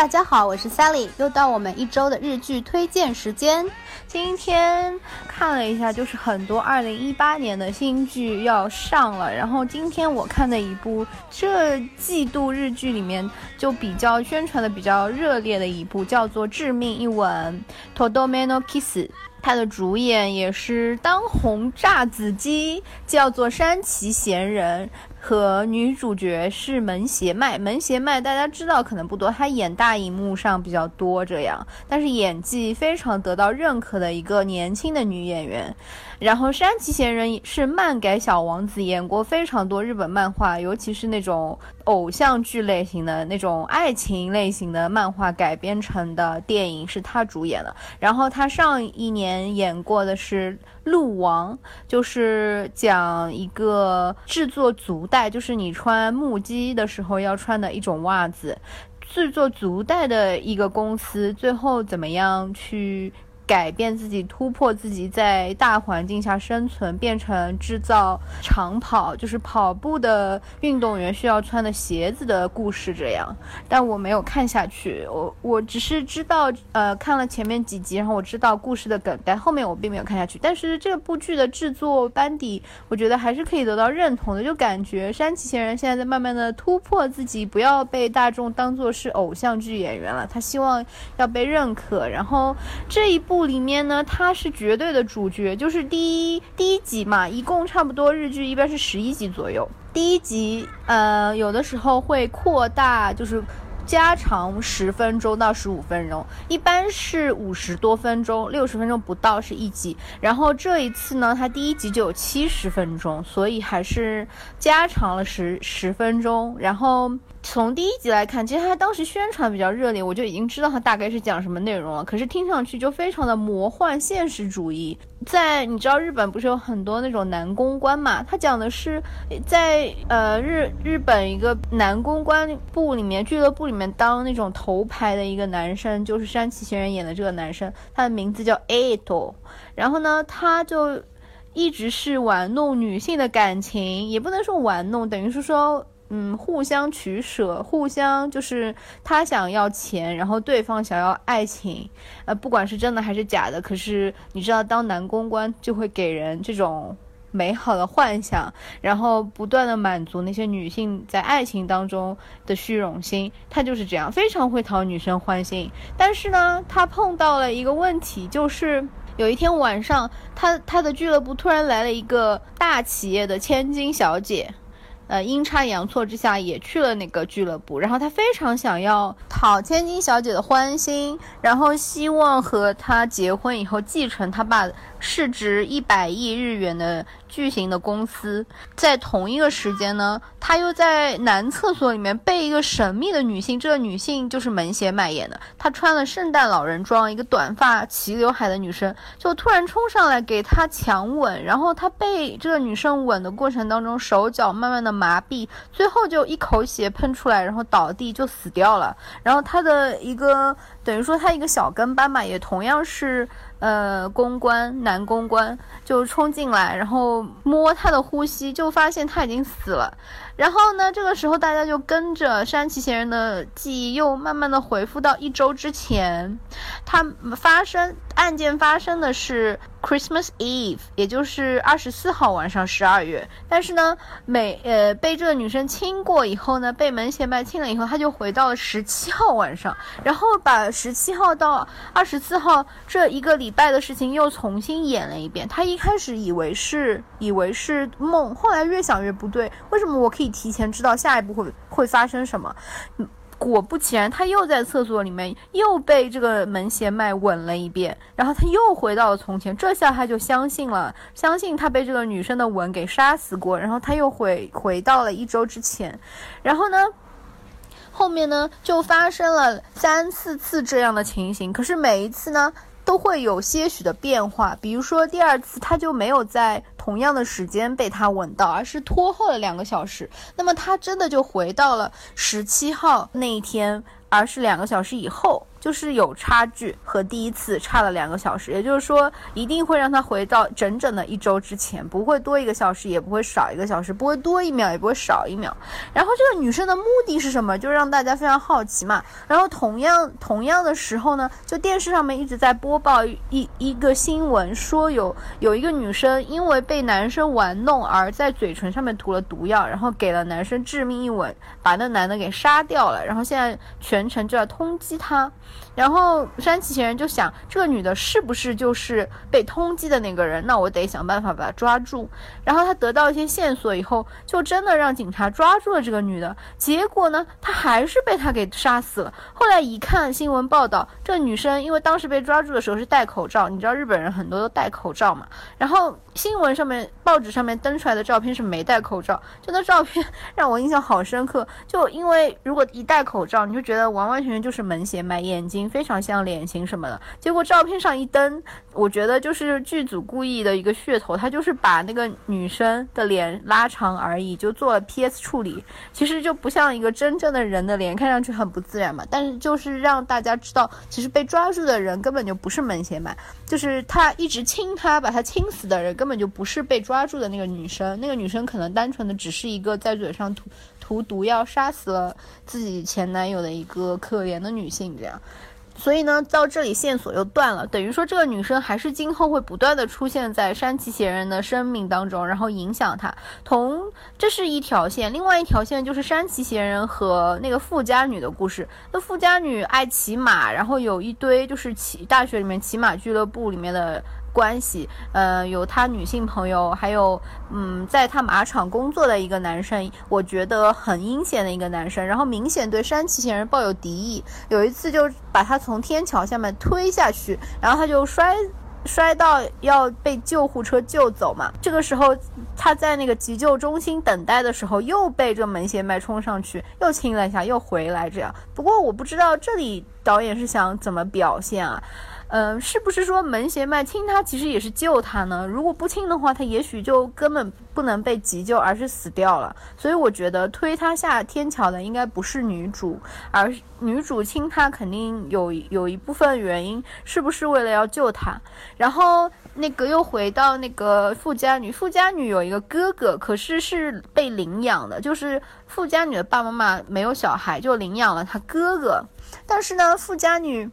大家好，我是 Sally，又到我们一周的日剧推荐时间。今天看了一下，就是很多二零一八年的新剧要上了。然后今天我看的一部这季度日剧里面就比较宣传的比较热烈的一部，叫做《致命一吻》（Todomeno Kiss）。它的主演也是当红炸子鸡，叫做山崎贤人。和女主角是门胁麦，门胁麦大家知道可能不多，她演大荧幕上比较多这样，但是演技非常得到认可的一个年轻的女演员。然后山崎贤人是漫改小王子，演过非常多日本漫画，尤其是那种偶像剧类型的那种爱情类型的漫画改编成的电影是他主演的。然后他上一年演过的是《鹿王》，就是讲一个制作足带，就是你穿木屐的时候要穿的一种袜子，制作足带的一个公司最后怎么样去。改变自己，突破自己，在大环境下生存，变成制造长跑，就是跑步的运动员需要穿的鞋子的故事。这样，但我没有看下去，我我只是知道，呃，看了前面几集，然后我知道故事的梗，但后面我并没有看下去。但是这部剧的制作班底，我觉得还是可以得到认同的，就感觉山崎贤人现在在慢慢的突破自己，不要被大众当做是偶像剧演员了，他希望要被认可。然后这一部。里面呢，他是绝对的主角，就是第一第一集嘛，一共差不多日剧一般是十一集左右。第一集，呃，有的时候会扩大，就是加长十分钟到十五分钟，一般是五十多分钟，六十分钟不到是一集。然后这一次呢，它第一集就有七十分钟，所以还是加长了十十分钟。然后。从第一集来看，其实他当时宣传比较热烈，我就已经知道他大概是讲什么内容了。可是听上去就非常的魔幻现实主义。在你知道日本不是有很多那种男公关嘛？他讲的是在呃日日本一个男公关部里面俱乐部里面当那种头牌的一个男生，就是山崎贤人演的这个男生，他的名字叫 Aito。然后呢，他就一直是玩弄女性的感情，也不能说玩弄，等于是说。嗯，互相取舍，互相就是他想要钱，然后对方想要爱情，呃，不管是真的还是假的，可是你知道，当男公关就会给人这种美好的幻想，然后不断的满足那些女性在爱情当中的虚荣心，他就是这样，非常会讨女生欢心。但是呢，他碰到了一个问题，就是有一天晚上，他他的俱乐部突然来了一个大企业的千金小姐。呃，阴差阳错之下也去了那个俱乐部，然后他非常想要讨千金小姐的欢心，然后希望和她结婚以后继承他爸市值一百亿日元的。巨型的公司在同一个时间呢，他又在男厕所里面被一个神秘的女性，这个女性就是门胁麦演的，她穿了圣诞老人装，一个短发齐刘海的女生，就突然冲上来给他强吻，然后他被这个女生吻的过程当中，手脚慢慢的麻痹，最后就一口血喷出来，然后倒地就死掉了。然后他的一个等于说他一个小跟班嘛，也同样是。呃，公关男公关就冲进来，然后摸他的呼吸，就发现他已经死了。然后呢，这个时候大家就跟着山崎贤人的记忆，又慢慢的回复到一周之前，他发生案件发生的是 Christmas Eve，也就是二十四号晚上十二月。但是呢，每呃被这个女生亲过以后呢，被门前麦亲了以后，他就回到了十七号晚上，然后把十七号到二十四号这一个礼。拜的事情又重新演了一遍。他一开始以为是以为是梦，后来越想越不对。为什么我可以提前知道下一步会会发生什么？果不其然，他又在厕所里面又被这个门胁麦吻了一遍，然后他又回到了从前。这下他就相信了，相信他被这个女生的吻给杀死过。然后他又回回到了一周之前，然后呢，后面呢就发生了三四次这样的情形。可是每一次呢。都会有些许的变化，比如说第二次他就没有在同样的时间被他吻到，而是拖后了两个小时。那么他真的就回到了十七号那一天，而是两个小时以后。就是有差距，和第一次差了两个小时，也就是说，一定会让他回到整整的一周之前，不会多一个小时，也不会少一个小时，不会多一秒，也不会少一秒。然后这个女生的目的是什么？就让大家非常好奇嘛。然后同样同样的时候呢，就电视上面一直在播报一一个新闻，说有有一个女生因为被男生玩弄而在嘴唇上面涂了毒药，然后给了男生致命一吻，把那男的给杀掉了。然后现在全程就要通缉她。然后山崎贤人就想，这个女的是不是就是被通缉的那个人？那我得想办法把她抓住。然后他得到一些线索以后，就真的让警察抓住了这个女的。结果呢，她还是被他给杀死了。后来一看新闻报道，这女生因为当时被抓住的时候是戴口罩，你知道日本人很多都戴口罩嘛。然后新闻上面、报纸上面登出来的照片是没戴口罩，就那照片让我印象好深刻。就因为如果一戴口罩，你就觉得完完全全就是门胁麦，眼睛非常像脸型什么的。结果照片上一登，我觉得就是剧组故意的一个噱头，他就是把那个女生的脸拉长而已，就做了 PS 处理，其实就不像一个真正的人的脸，看上去很不自然嘛。但是就是让大家知道，其实被抓住的人根本就不是门胁麦，就是他一直亲他，把他亲死的人根本就不是被抓住的那个女生，那个女生可能单纯的只是一个在嘴上涂涂毒药杀死了自己前男友的一个可怜的女性，这样。所以呢，到这里线索又断了，等于说这个女生还是今后会不断的出现在山崎贤人的生命当中，然后影响他。同这是一条线，另外一条线就是山崎贤人和那个富家女的故事。那富家女爱骑马，然后有一堆就是骑大学里面骑马俱乐部里面的。关系，呃，有他女性朋友，还有，嗯，在他马场工作的一个男生，我觉得很阴险的一个男生，然后明显对山崎贤人抱有敌意。有一次就把他从天桥下面推下去，然后他就摔摔到要被救护车救走嘛。这个时候他在那个急救中心等待的时候，又被这门胁麦冲上去，又亲了一下，又回来这样。不过我不知道这里导演是想怎么表现啊。嗯，是不是说门邪脉亲他其实也是救他呢？如果不亲的话，他也许就根本不能被急救，而是死掉了。所以我觉得推他下天桥的应该不是女主，而女主亲他肯定有有一部分原因，是不是为了要救他？然后那个又回到那个富家女，富家女有一个哥哥，可是是被领养的，就是富家女的爸爸妈妈没有小孩，就领养了他哥哥。但是呢，富家女。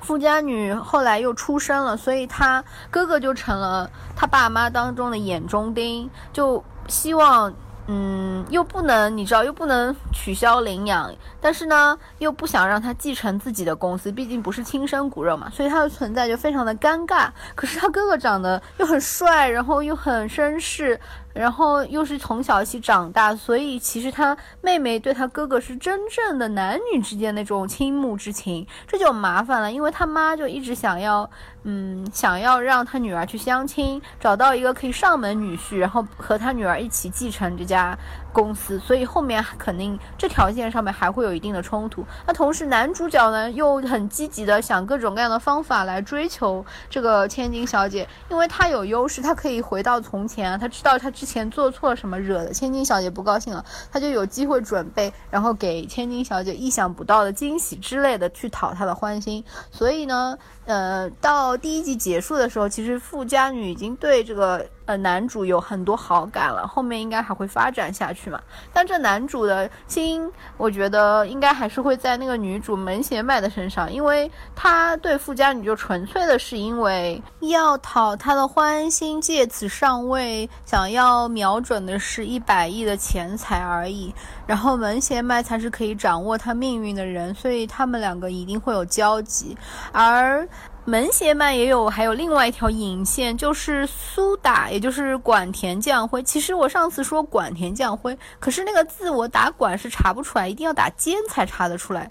富家女后来又出生了，所以她哥哥就成了她爸妈当中的眼中钉，就希望，嗯，又不能，你知道，又不能取消领养，但是呢，又不想让他继承自己的公司，毕竟不是亲生骨肉嘛，所以他的存在就非常的尴尬。可是他哥哥长得又很帅，然后又很绅士。然后又是从小一起长大，所以其实他妹妹对他哥哥是真正的男女之间那种倾慕之情，这就麻烦了，因为他妈就一直想要，嗯，想要让他女儿去相亲，找到一个可以上门女婿，然后和他女儿一起继承这家公司，所以后面肯定这条线上面还会有一定的冲突。那同时男主角呢又很积极的想各种各样的方法来追求这个千金小姐，因为他有优势，他可以回到从前啊，他知道他之前做错什么，惹的千金小姐不高兴了，他就有机会准备，然后给千金小姐意想不到的惊喜之类的，去讨她的欢心。所以呢，呃，到第一集结束的时候，其实富家女已经对这个。呃，男主有很多好感了，后面应该还会发展下去嘛？但这男主的心，我觉得应该还是会在那个女主门胁麦的身上，因为他对富家女就纯粹的是因为要讨她的欢心，借此上位，想要瞄准的是一百亿的钱财而已。然后门胁麦才是可以掌握他命运的人，所以他们两个一定会有交集，而。门胁麦也有，还有另外一条引线，就是苏打，也就是管田将辉。其实我上次说管田将辉，可是那个字我打管是查不出来，一定要打尖才查得出来。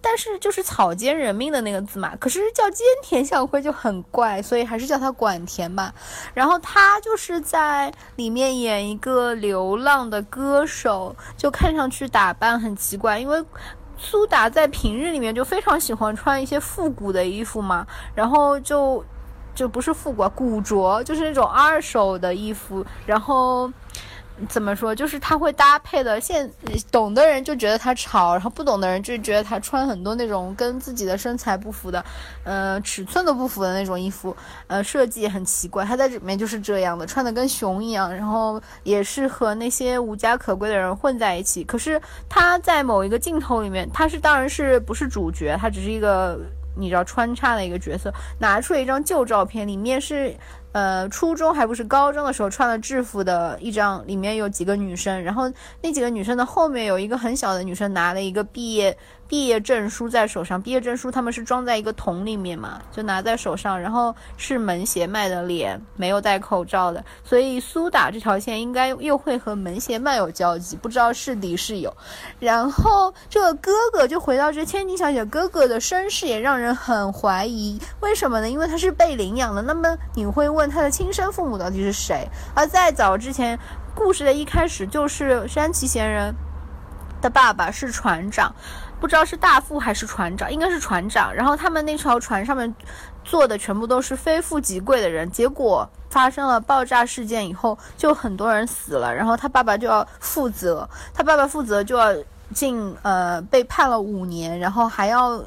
但是就是草菅人命的那个字嘛，可是叫菅田将辉就很怪，所以还是叫他管田吧。然后他就是在里面演一个流浪的歌手，就看上去打扮很奇怪，因为。苏打在平日里面就非常喜欢穿一些复古的衣服嘛，然后就就不是复古，古着，就是那种二手的衣服。然后，怎么说？就是他会搭配的，现懂的人就觉得他潮，然后不懂的人就觉得他穿很多那种跟自己的身材不符的，呃，尺寸都不符的那种衣服，呃，设计很奇怪。他在里面就是这样的，穿的跟熊一样，然后也是和那些无家可归的人混在一起。可是他在某一个镜头里面，他是当然是不是主角，他只是一个你知道穿插的一个角色，拿出了一张旧照片，里面是。呃，初中还不是高中的时候穿了制服的一张，里面有几个女生，然后那几个女生的后面有一个很小的女生拿了一个毕业。毕业证书在手上，毕业证书他们是装在一个桶里面嘛，就拿在手上。然后是门鞋卖的脸，没有戴口罩的，所以苏打这条线应该又会和门鞋卖有交集，不知道是敌是友。然后这个哥哥就回到这千金小姐哥哥的身世也让人很怀疑，为什么呢？因为他是被领养的。那么你会问他的亲生父母到底是谁？而在早之前，故事的一开始就是山崎贤人的爸爸是船长。不知道是大副还是船长，应该是船长。然后他们那条船上面坐的全部都是非富即贵的人。结果发生了爆炸事件以后，就很多人死了。然后他爸爸就要负责，他爸爸负责就要进呃被判了五年，然后还要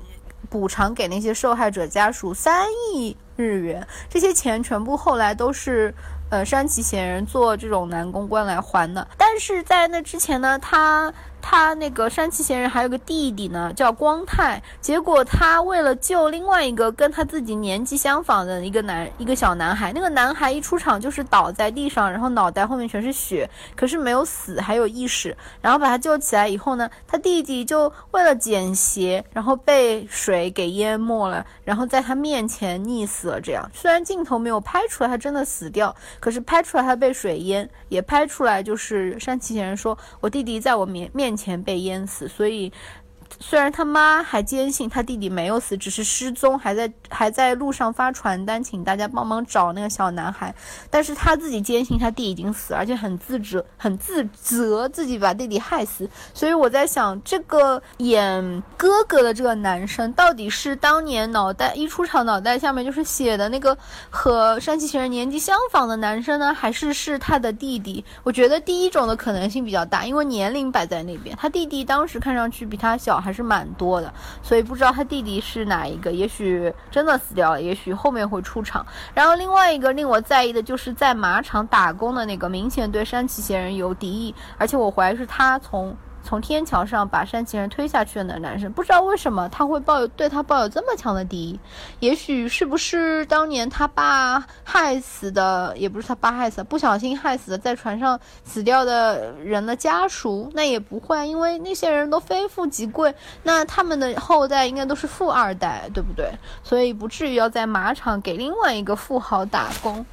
补偿给那些受害者家属三亿日元。这些钱全部后来都是。呃，山崎贤人做这种男公关来还的，但是在那之前呢，他他那个山崎贤人还有个弟弟呢，叫光太。结果他为了救另外一个跟他自己年纪相仿的一个男一个小男孩，那个男孩一出场就是倒在地上，然后脑袋后面全是血，可是没有死，还有意识。然后把他救起来以后呢，他弟弟就为了捡鞋，然后被水给淹没了，然后在他面前溺死了。这样虽然镜头没有拍出来他真的死掉。可是拍出来他被水淹，也拍出来就是山崎贤人说，我弟弟在我面面面前被淹死，所以。虽然他妈还坚信他弟弟没有死，只是失踪，还在还在路上发传单，请大家帮忙找那个小男孩，但是他自己坚信他弟已经死，而且很自责，很自责自己把弟弟害死。所以我在想，这个演哥哥的这个男生，到底是当年脑袋一出场脑袋下面就是写的那个和山崎贤人年纪相仿的男生呢，还是是他的弟弟？我觉得第一种的可能性比较大，因为年龄摆在那边，他弟弟当时看上去比他小。还是蛮多的，所以不知道他弟弟是哪一个，也许真的死掉了，也许后面会出场。然后另外一个令我在意的就是在马场打工的那个，明显对山崎贤人有敌意，而且我怀疑是他从。从天桥上把山崎人推下去的那男生，不知道为什么他会抱有对他抱有这么强的敌意。也许是不是当年他爸害死的，也不是他爸害死的，不小心害死的，在船上死掉的人的家属？那也不会，因为那些人都非富即贵，那他们的后代应该都是富二代，对不对？所以不至于要在马场给另外一个富豪打工。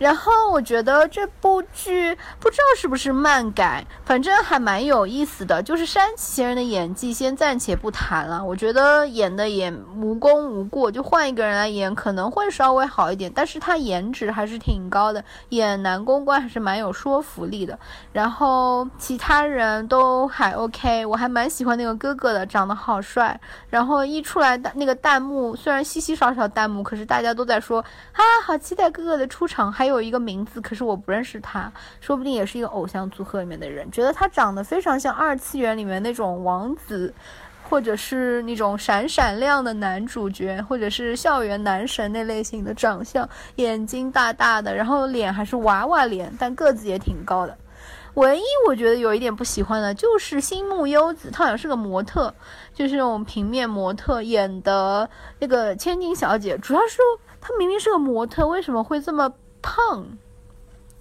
然后我觉得这部剧不知道是不是漫改，反正还蛮有意思的。就是山崎贤人的演技先暂且不谈了，我觉得演的也无功无过，就换一个人来演可能会稍微好一点。但是他颜值还是挺高的，演男公关还是蛮有说服力的。然后其他人都还 OK，我还蛮喜欢那个哥哥的，长得好帅。然后一出来的那个弹幕，虽然稀稀少少弹幕，可是大家都在说啊，好期待哥哥的出场，还有。有一个名字，可是我不认识他，说不定也是一个偶像组合里面的人。觉得他长得非常像二次元里面那种王子，或者是那种闪闪亮的男主角，或者是校园男神那类型的长相，眼睛大大的，然后脸还是娃娃脸，但个子也挺高的。唯一我觉得有一点不喜欢的就是新木优子，她好像是个模特，就是那种平面模特演的那个千金小姐。主要是她明明是个模特，为什么会这么？胖，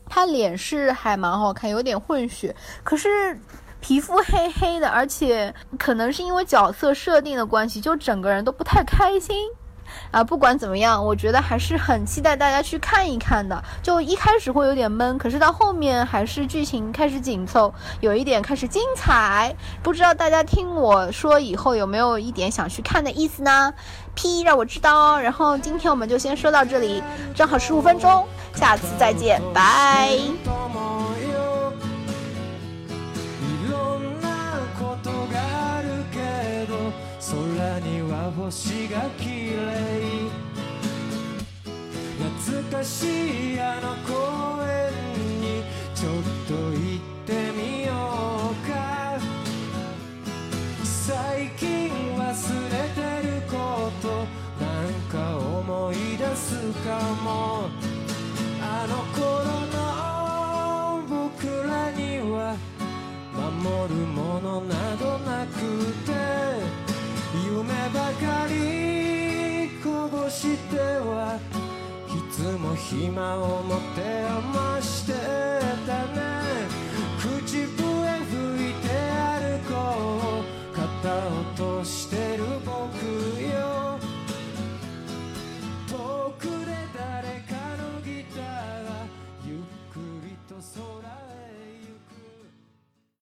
他脸是还蛮好看，有点混血，可是皮肤黑黑的，而且可能是因为角色设定的关系，就整个人都不太开心。啊，不管怎么样，我觉得还是很期待大家去看一看的。就一开始会有点闷，可是到后面还是剧情开始紧凑，有一点开始精彩。不知道大家听我说以后有没有一点想去看的意思呢？P 让我知道哦。然后今天我们就先说到这里，正好十五分钟，下次再见，拜。星が綺麗も暇を持て余して